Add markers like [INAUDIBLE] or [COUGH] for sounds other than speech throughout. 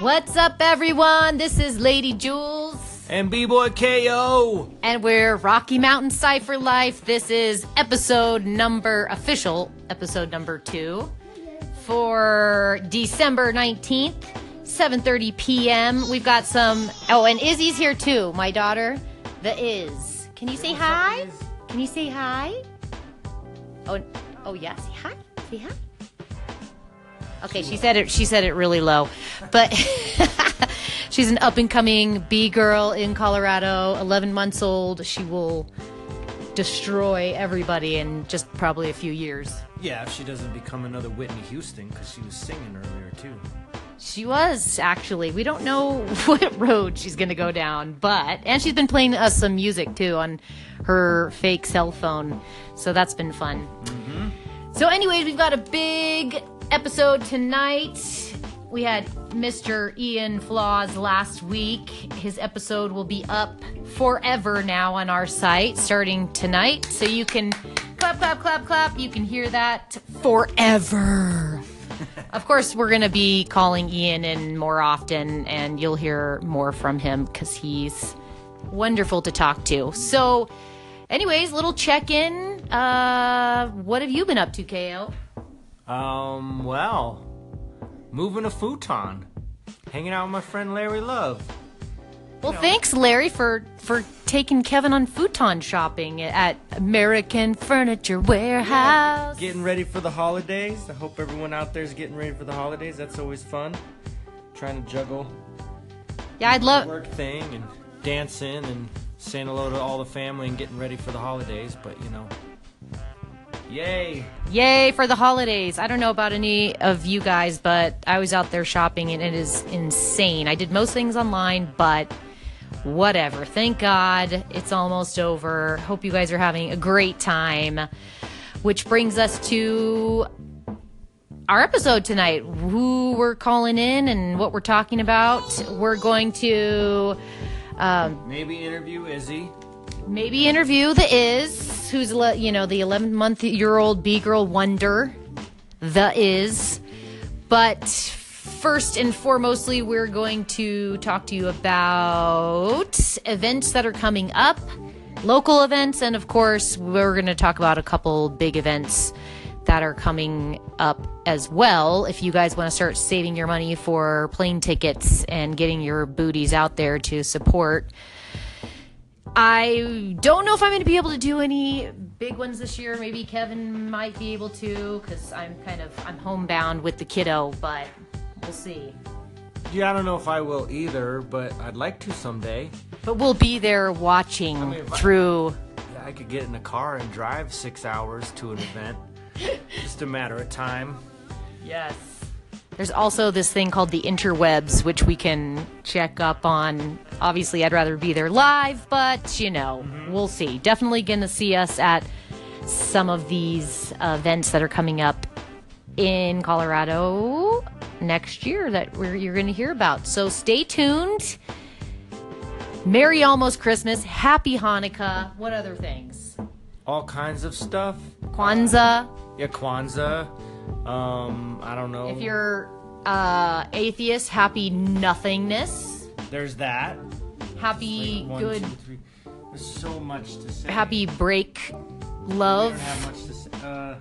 What's up, everyone? This is Lady Jules, And B-Boy KO. and we're Rocky Mountain Cipher Life. This is episode number, official episode number two for December 19th, 7.30 p.m. We've got some, oh, and Izzy's here too, my daughter, the Iz. Can you say hi? Can you say hi? Oh, oh yeah, say hi. Say hi. Okay, she said it. She said it really low, but [LAUGHS] she's an up and coming B girl in Colorado. Eleven months old. She will destroy everybody in just probably a few years. Yeah, if she doesn't become another Whitney Houston, because she was singing earlier too. She was actually. We don't know [LAUGHS] what road she's going to go down, but and she's been playing us some music too on her fake cell phone, so that's been fun. Mm-hmm. So, anyways, we've got a big episode tonight. We had Mr. Ian Flaws last week. His episode will be up forever now on our site starting tonight. So you can clap, clap, clap, clap. You can hear that forever. [LAUGHS] Of course, we're going to be calling Ian in more often, and you'll hear more from him because he's wonderful to talk to. So, anyways, little check in. Uh, what have you been up to, KO? Um, well, moving a futon, hanging out with my friend Larry Love. Well, thanks, Larry, for for taking Kevin on futon shopping at American Furniture Warehouse. Getting ready for the holidays. I hope everyone out there is getting ready for the holidays. That's always fun. Trying to juggle Yeah, I'd the love. work thing and dancing and saying hello to all the family and getting ready for the holidays. But you know, yay! Yay for the holidays. I don't know about any of you guys, but I was out there shopping and it is insane. I did most things online, but whatever. Thank God it's almost over. Hope you guys are having a great time. Which brings us to our episode tonight. Who we're calling in and what we're talking about. We're going to um, Maybe interview Izzy. Maybe interview the is who's you know the 11 month year old b girl wonder the is. But first and foremostly we're going to talk to you about events that are coming up local events and of course we're going to talk about a couple big events that are coming up as well. If you guys want to start saving your money for plane tickets and getting your booties out there to support I don't know if I'm going to be able to do any big ones this year. Maybe Kevin might be able to because I'm kind of I'm homebound with the kiddo, but we'll see. Yeah, I don't know if I will either, but I'd like to someday. But we'll be there watching mean, I- through. Yeah, I could get in a car and drive six hours to an event. [LAUGHS] Just a matter of time. Yes. There's also this thing called the interwebs, which we can check up on. Obviously, I'd rather be there live, but you know, we'll see. Definitely going to see us at some of these uh, events that are coming up in Colorado next year that we're, you're going to hear about. So stay tuned. Merry almost Christmas. Happy Hanukkah. What other things? All kinds of stuff. Kwanzaa. Yeah, Kwanzaa. Um, I don't know. If you're uh, atheist, happy nothingness. There's that. Happy One, good. two. There's so much to say. Happy break love. don't have much to say. Uh,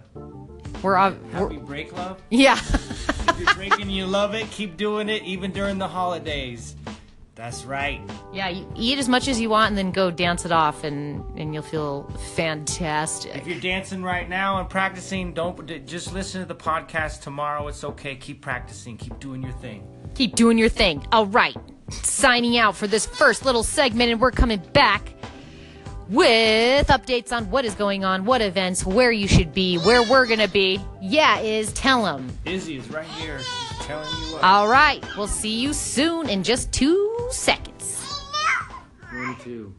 We're, all happy we're break love. yeah. If you're drinking, you love it. Keep doing it, even during the holidays. That's right. yeah, you eat as much as you want and then go dance it off and and you'll feel fantastic. If you're dancing right now and practicing, don't just listen to the podcast tomorrow. It's okay. Keep practicing. Keep doing your thing. Keep doing your thing. All right. Signing out for this first little segment and we're coming back with updates on what is going on, what events, where you should be, where we're going to be. Yeah, is tell them. Izzy is right here. Telling you what. All right. We'll see you soon in just 2 seconds. One, two.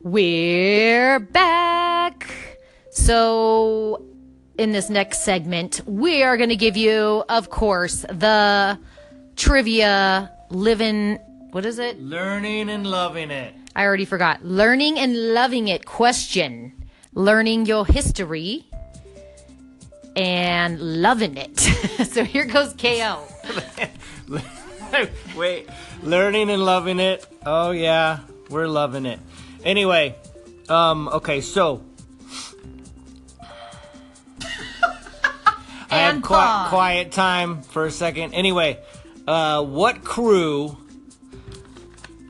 We're back. So, in this next segment, we are going to give you, of course, the trivia living. What is it? Learning and loving it. I already forgot. Learning and loving it question. Learning your history. And loving it. [LAUGHS] so here goes KO. [LAUGHS] Wait, learning and loving it. Oh yeah, we're loving it. Anyway, um, okay, so I have qui- quiet time for a second. Anyway, uh, what crew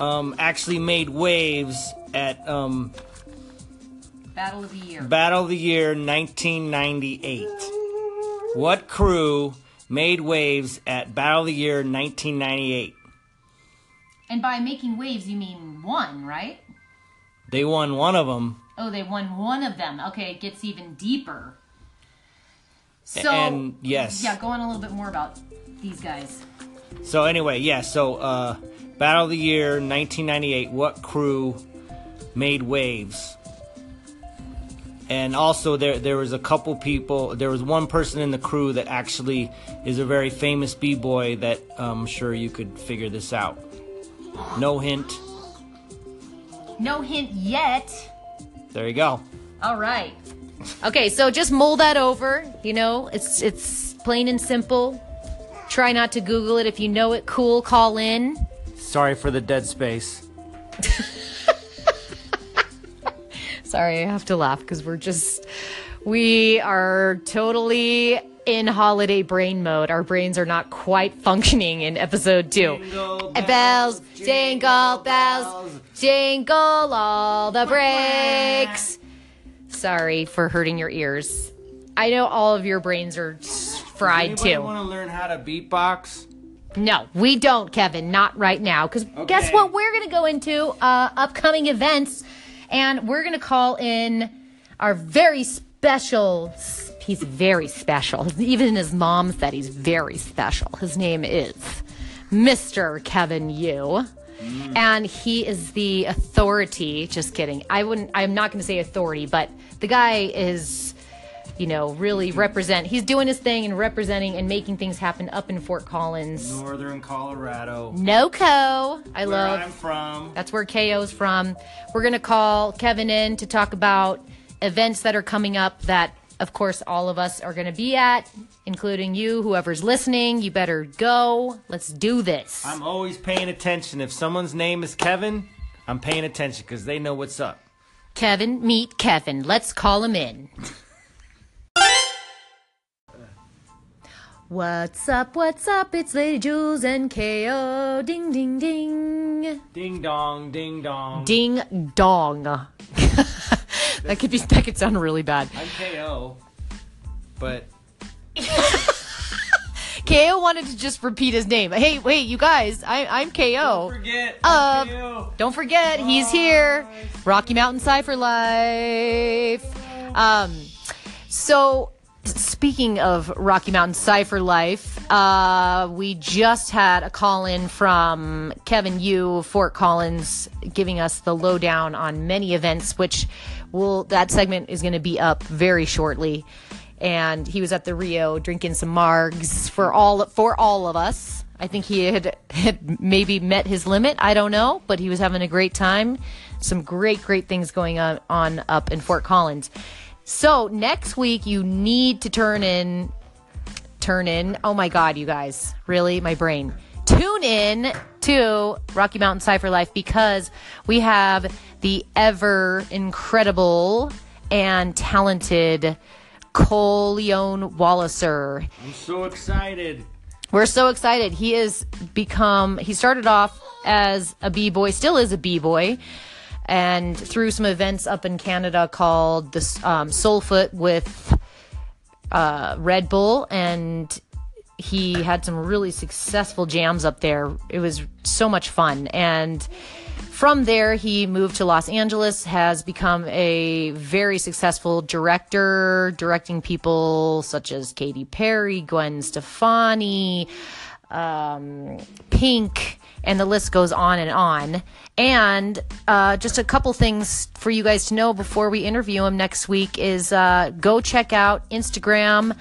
um, actually made waves at um, Battle of the year. Battle of the Year 1998? What crew made waves at Battle of the Year 1998? and by making waves, you mean one, right? They won one of them. Oh, they won one of them. Okay, it gets even deeper. So, And, yes. Yeah, go on a little bit more about these guys. So anyway, yeah. So uh, Battle of the Year 1998. What crew made waves? And also there there was a couple people. There was one person in the crew that actually is a very famous b boy. That I'm sure you could figure this out. No hint. No hint yet. There you go. All right. Okay, so just mull that over. You know, it's it's plain and simple. Try not to Google it. If you know it, cool. Call in. Sorry for the dead space. [LAUGHS] Sorry, I have to laugh because we're just we are totally in holiday brain mode. Our brains are not quite functioning in episode two. Jingle bells, jingle bells, jingle all the bricks. Sorry for hurting your ears. I know all of your brains are fried Anybody too. want to learn how to beatbox? No, we don't, Kevin. Not right now. Because guess what? We're going to go into uh, upcoming events, and we're going to call in our very special. He's very special. Even his mom said he's very special. His name is Mr. Kevin Yu. And he is the authority. Just kidding. I wouldn't. I'm not going to say authority, but the guy is you know, really represent. He's doing his thing and representing and making things happen up in Fort Collins. Northern Colorado. NoCo. I Where love. I'm from. That's where KO's from. We're to call Kevin in to talk about events that are coming up that, of course, all of us are going to be at, including you, whoever's listening. You better go. Let's do this. I'm always paying attention. If someone's name is Kevin, I'm paying attention because they know what's up. Kevin, meet Kevin. Let's call him in. What's up? What's up? It's Lady Jules and KO. Ding, ding, ding. Ding dong, ding dong. Ding dong. [LAUGHS] that could be. That could sound really bad. I'm KO. But [LAUGHS] KO wanted to just repeat his name. Hey, wait, you guys. I, I'm KO. forget. Uh, I'm KO. Don't forget, he's here. Rocky Mountain Cipher Life. Um, so, speaking of Rocky Mountain Cipher Life, uh, we just had a call in from Kevin Yu, Fort Collins, giving us the lowdown on many events, which will that segment is going to be up very shortly. And he was at the Rio drinking some margs for all for all of us. I think he had, had maybe met his limit. I don't know, but he was having a great time. Some great, great things going on, on up in Fort Collins. So next week, you need to turn in, turn in. Oh my God, you guys, really, my brain. Tune in to Rocky Mountain Cipher Life because we have the ever incredible and talented Cole Leon Walliser. I'm so excited. We're so excited. He has become, he started off as a B boy, still is a B boy, and through some events up in Canada called the um, Soulfoot with uh, Red Bull, and he had some really successful jams up there. It was so much fun. And from there, he moved to Los Angeles, has become a very successful director, directing people such as Katy Perry, Gwen Stefani, um, Pink, and the list goes on and on. And uh, just a couple things for you guys to know before we interview him next week is uh, go check out Instagram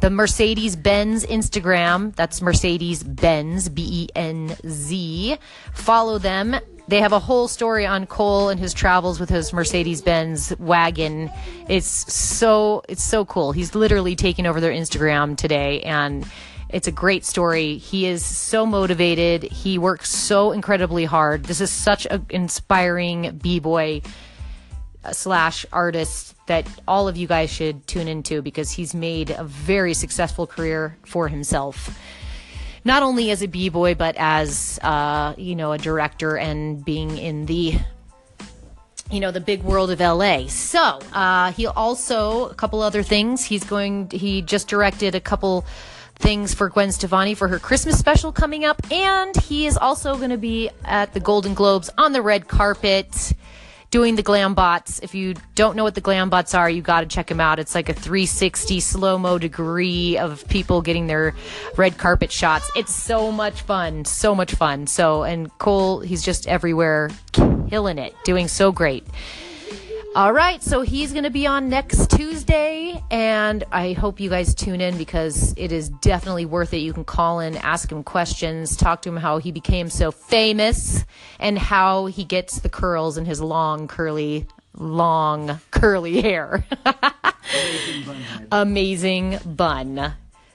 the Mercedes Benz Instagram. That's Mercedes Benz, B E N Z. Follow them. They have a whole story on Cole and his travels with his Mercedes Benz wagon. It's so it's so cool. He's literally taking over their Instagram today and it's a great story. He is so motivated. He works so incredibly hard. This is such an inspiring b-boy uh, slash artist that all of you guys should tune into because he's made a very successful career for himself not only as a b-boy but as uh, you know a director and being in the you know the big world of la so uh, he also a couple other things he's going he just directed a couple things for Gwen Stefani for her Christmas special coming up. And he is also going to be at the Golden Globes on the red carpet doing the glam bots. If you don't know what the glam bots are, you got to check them out. It's like a 360 slow mo degree of people getting their red carpet shots. It's so much fun, so much fun. So, and Cole, he's just everywhere, killing it, doing so great. All right, so he's going to be on next Tuesday, and I hope you guys tune in because it is definitely worth it. You can call in, ask him questions, talk to him how he became so famous, and how he gets the curls in his long, curly, long, curly hair. [LAUGHS] Amazing bun.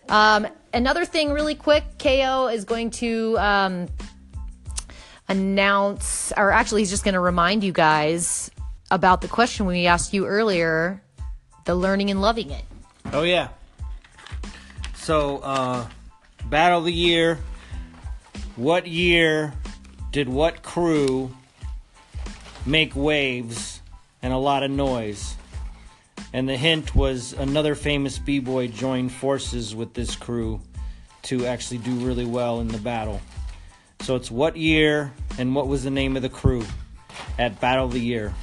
Um, another thing, really quick, KO is going to um, announce, or actually, he's just going to remind you guys about the question we asked you earlier the learning and loving it. Oh, yeah. So, uh, Battle of the Year. What year did what crew make waves and a lot of noise? And the hint was another famous b boy joined forces with this crew to actually do really well in the battle. So it's what year and what was the name of the crew at Battle of the Year?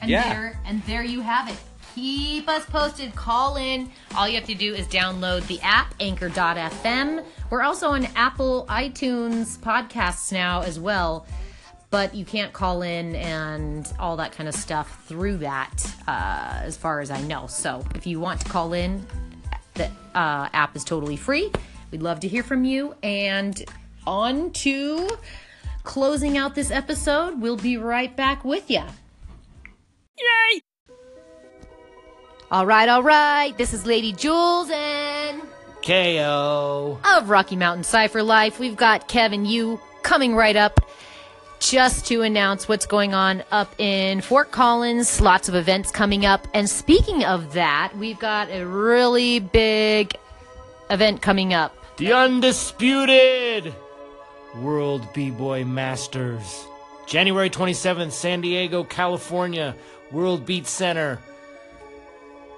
And yeah. there and there you have it. Keep us posted. Call in. All you have to do is download the app, anchor.fm. We're also on Apple iTunes podcasts now as well, but you can't call in and all that kind of stuff through that, uh, as far as I know. So if you want to call in, the uh, app is totally free. We'd love to hear from you. And on to closing out this episode. We'll be right back with you. Yay! All right, all right. This is Lady Jules and KO of Rocky Mountain Cipher Life. We've got Kevin Yu coming right up just to announce what's going on up in Fort Collins. Lots of events coming up. And speaking of that, we've got a really big event coming up. The Undisputed World B-Boy Masters. January 27th, San Diego, California. World Beat Center.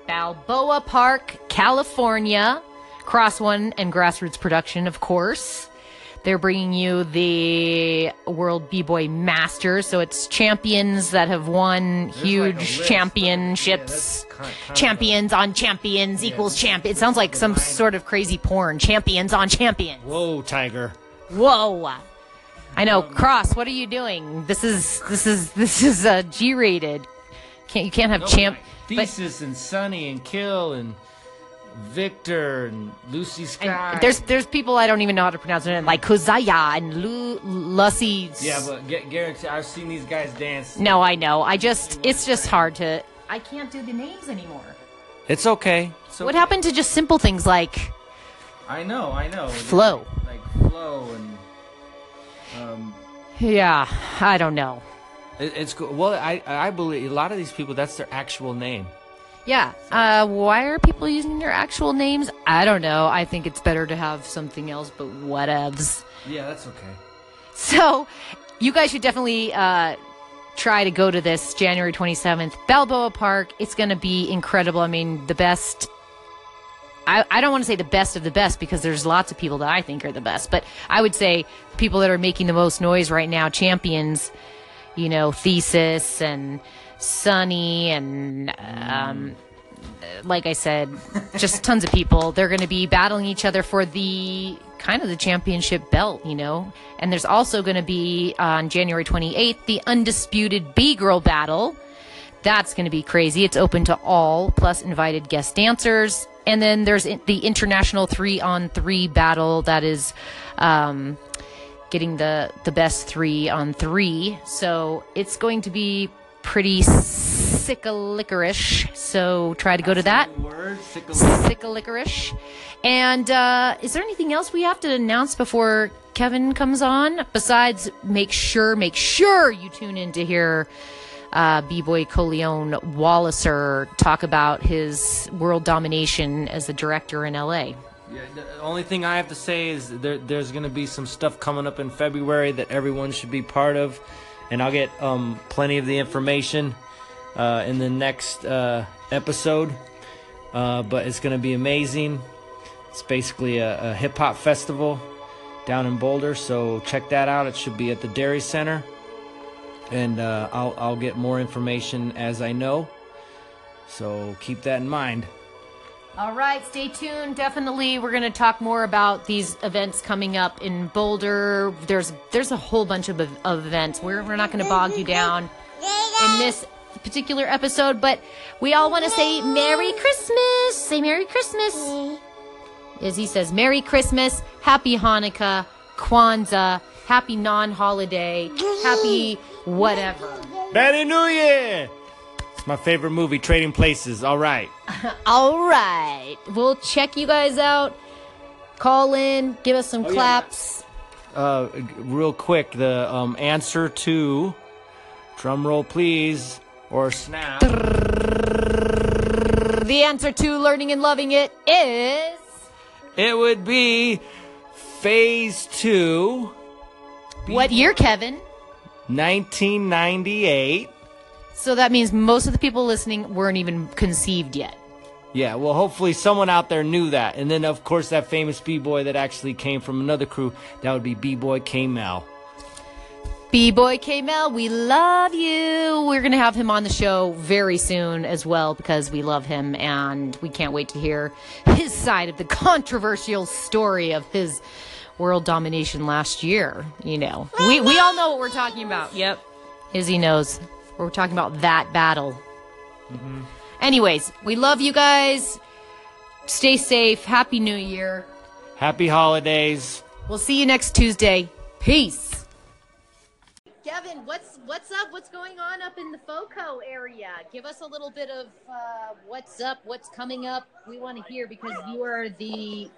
Balboa Park, California. Cross One and Grassroots Production, of course. They're bringing you the World B-Boy Masters, so it's champions that have won There's huge like championships. Yeah, kind of champions on champions yeah. equals champ. It sounds like some sort of crazy porn. Champions on champions. Whoa, Tiger. Whoa. I know. Um, Cross, what are you doing? This is this is this is a G-rated. Can't you can't have no, champ? Thesis but, and Sunny and Kill and Victor and Lucy Sky. And there's there's people I don't even know how to pronounce it like Kozaya and Lu Lucy. Yeah, but get, guarantee I've seen these guys dance. No, I know. I just it's just hard to. I can't do the names anymore. It's okay. It's okay. What happened to just simple things like? I know, I know. Flow. Like, like flow and. Um, yeah, I don't know. It's cool. Well, I I believe a lot of these people that's their actual name. Yeah. Uh, why are people using their actual names? I don't know. I think it's better to have something else, but whatevs. Yeah, that's okay. So, you guys should definitely uh, try to go to this January 27th, Balboa Park. It's going to be incredible. I mean, the best. I, I don't want to say the best of the best because there's lots of people that I think are the best, but I would say people that are making the most noise right now, champions you know, Thesis and Sunny and um, like I said, just [LAUGHS] tons of people. They're going to be battling each other for the kind of the championship belt, you know. And there's also going to be on January 28th the undisputed B girl battle. That's going to be crazy. It's open to all, plus invited guest dancers. and then there's the international three on three battle that is um, getting the the best three on three. So it's going to be pretty sick a licorice. So try to go to that. Sick Sick licorice. And uh, is there anything else we have to announce before Kevin comes on? Besides, make sure, make sure you tune in to hear uh, B-boy Coleon Walliser talk about his world domination as a director in LA. Yeah, the only thing I have to say is there, there's going to be some stuff coming up in February that everyone should be part of, and I'll get um, plenty of the information uh, in the next uh, episode. Uh, but it's going to be amazing. It's basically a, a hip hop festival down in Boulder, so check that out. It should be at the Dairy Center, and uh, I'll I'll get more information as I know. So keep that in mind. All right, stay tuned. Definitely, we're going to talk more about these events coming up in Boulder. There's there's a whole bunch of, of events. We're we're not going to bog you down in this particular episode, but we all want to say Merry Christmas. Say Merry Christmas. Izzy says Merry Christmas, Happy Hanukkah, Kwanzaa, Happy non-holiday, Happy whatever. Happy New Year! My favorite movie, Trading Places. All right. [LAUGHS] All right. We'll check you guys out. Call in, give us some yeah. claps. Uh, real quick, the um, answer to drum roll, please, or snap. The answer to learning and loving it is It would be Phase T, what year, Kevin? 1998. So that means most of the people listening weren't even conceived yet. Yeah, well, hopefully someone out there knew that. And then, of course, that famous B boy that actually came from another crew, that would be B boy K Mel. B Boy K Mel, we love you. We're going to have him on the show very soon as well because we love him and we can't wait to hear his side of the controversial story of his world domination last year. You know, we, we all know what we're talking about. Yep. Izzy knows. We're talking about that battle. Anyways, we love you guys. Stay safe. Happy New Year. Happy holidays. We'll see you next Tuesday. Peace. Kevin, what's what's up? What's going on up in the FOCO area? Give us a little bit of uh, what's up, what's coming up. We want to hear because you are the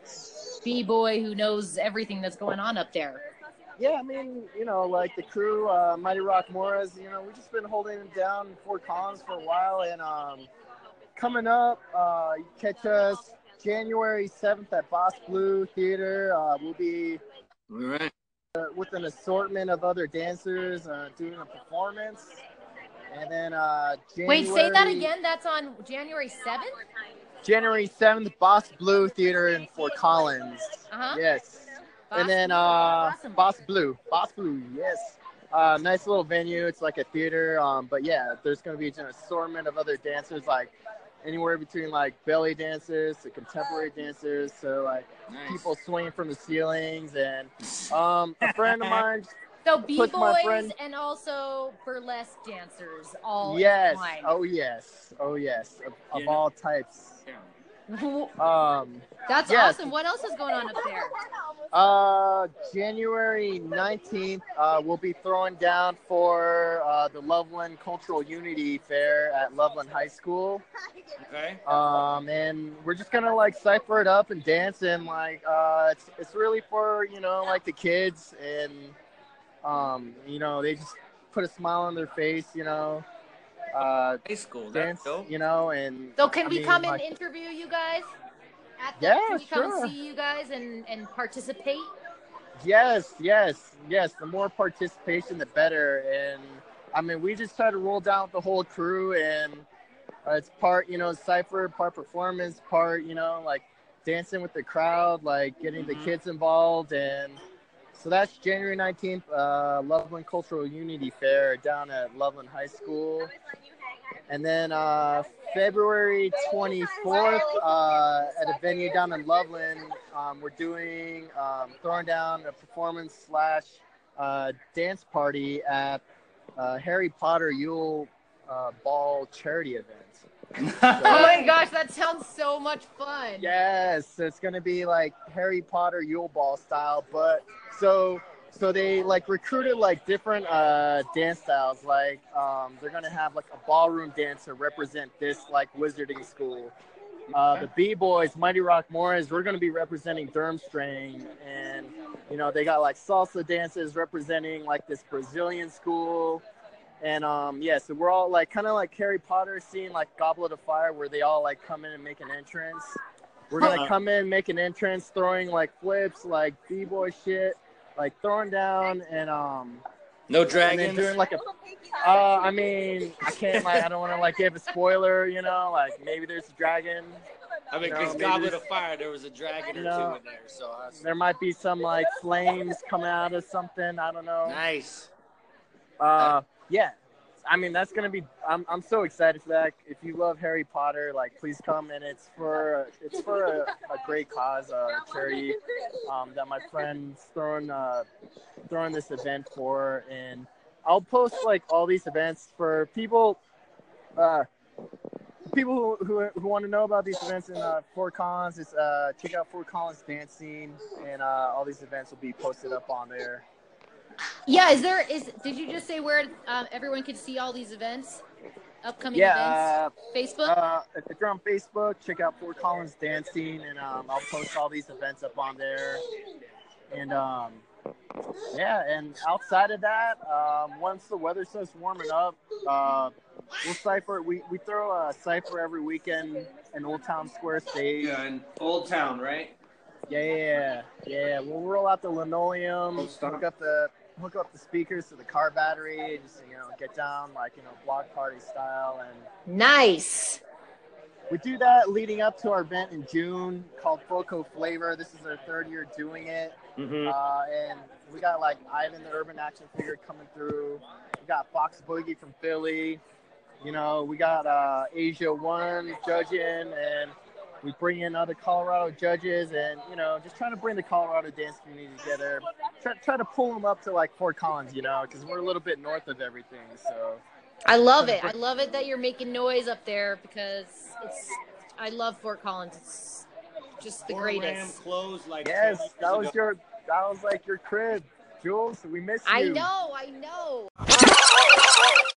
b boy who knows everything that's going on up there. Yeah, I mean, you know, like the crew, uh, Mighty Rock Moras, you know, we've just been holding them down in Fort Collins for a while. And um, coming up, uh, catch us January 7th at Bas Bleu Theater. Uh, we'll be All right. uh, with an assortment of other dancers uh, doing a performance. And then uh, January, Wait, say that again. That's on January seventh. January 7th, Bas Bleu Theater in Fort Collins. Uh huh. Yes. and then uh, Bas Bleu, Bas Bleu, yes. Uh, nice little venue. It's like a theater. Um, but yeah, there's gonna be an assortment of other dancers, like anywhere between like belly dancers to contemporary dancers. So like Nice. people swinging from the ceilings, and um, a friend of mine. [LAUGHS] So b-boys friend- and also burlesque dancers all yes. intertwined. Oh yes. Oh yes. Of, of Yeah. all types. Yeah. [LAUGHS] Um, That's Yes. awesome. What else is going on up there? Uh, January 19th, uh, we'll be throwing down for uh, the Loveland Cultural Unity Fair at Loveland High School. Okay. Um, and we're just gonna like cipher it up and dance and like uh, it's it's really for you know like the kids and um, you know they just put a smile on their face, you know, uh, High school. dance, That's dope. you know, and So can I we mean, come like- and interview you guys? At the, Yeah, can we come sure. and see you guys and, and participate? Yes, yes, yes. The more participation, the better. And I mean, we just try to roll down with the whole crew, and uh, it's part, you know, cipher, part performance, part, you know, like dancing with the crowd, like getting the Mhm. kids involved, and so that's January nineteenth, uh, Loveland Cultural Unity Fair down at Loveland High School. And then uh, February 24th uh, at a venue down in Loveland, um, we're doing um, throwing down a performance slash uh, dance party at uh, Harry Potter Yule uh, Ball charity event. [LAUGHS] Oh my gosh, that sounds so much fun. Yes, it's gonna be like Harry Potter Yule Ball style, but so so they like recruited like different uh dance styles. Like um they're gonna have like a ballroom dancer represent this like wizarding school. Uh, the B boys, Mighty Rock Morris, we're gonna be representing Durmstrang, and you know they got like salsa dances representing like this Brazilian school. And um, yeah, so we're all like kind of like Harry Potter scene, like Goblet of Fire, where they all like come in and make an entrance. We're gonna Uh-uh. come in, make an entrance, throwing like flips, like b boy shit, like throwing down, and um, No and dragons. doing like a. Uh, I mean, I can't like I don't want to like give a spoiler, you know, like maybe there's a dragon. I mean, No, because maybe Goblet of Fire, there was a dragon or No. two in there. So I There might be some like flames coming out of something. I don't know. nice. Uh, yeah. I mean, that's gonna be. I'm, I'm so excited for that. If you love Harry Potter, like, please come. And it's for it's for a, a great cause, a charity um, that my friends throwing uh, throwing this event for. And I'll post like all these events for people. Uh, people who, who, who want to know about these events in uh, Fort Collins, is uh, check out Fort Collins Dance Scene, and uh, all these events will be posted up on there. Yeah, is there is did you just say where um, everyone can see all these events? Upcoming Yeah, events? Facebook? Uh, if you're on Facebook, check out Fort Collins Dancing, and um, I'll post all these events up on there. And um, yeah, and outside of that, um, once the weather starts warming up, uh, we'll cipher. We, we throw a cipher every weekend in Old Town Square Stage. Yeah, in Old Town, right? Yeah, yeah, yeah. We'll roll out the linoleum, stop. hook up the hook up the speakers to the car battery, and just you know, get down like you know, block party style, and nice. we do that leading up to our event in June called Foco Flavor. This is our third year doing it, Mm-hmm. uh, and we got like Ivan the Urban Action Figure coming through. We got Fox Boogie from Philly. You know, we got uh, Asia One judging, and we bring in other Colorado judges, and you know, just trying to bring the Colorado dance community together. Try, try to pull them up to like Fort Collins, you know, because we're a little bit north of everything. So I love it. I love it that you're making noise up there because it's I love Fort Collins. It's just the greatest. closed like yes, that was ago. your that was like your crib, Jules. We miss you. I know, I know.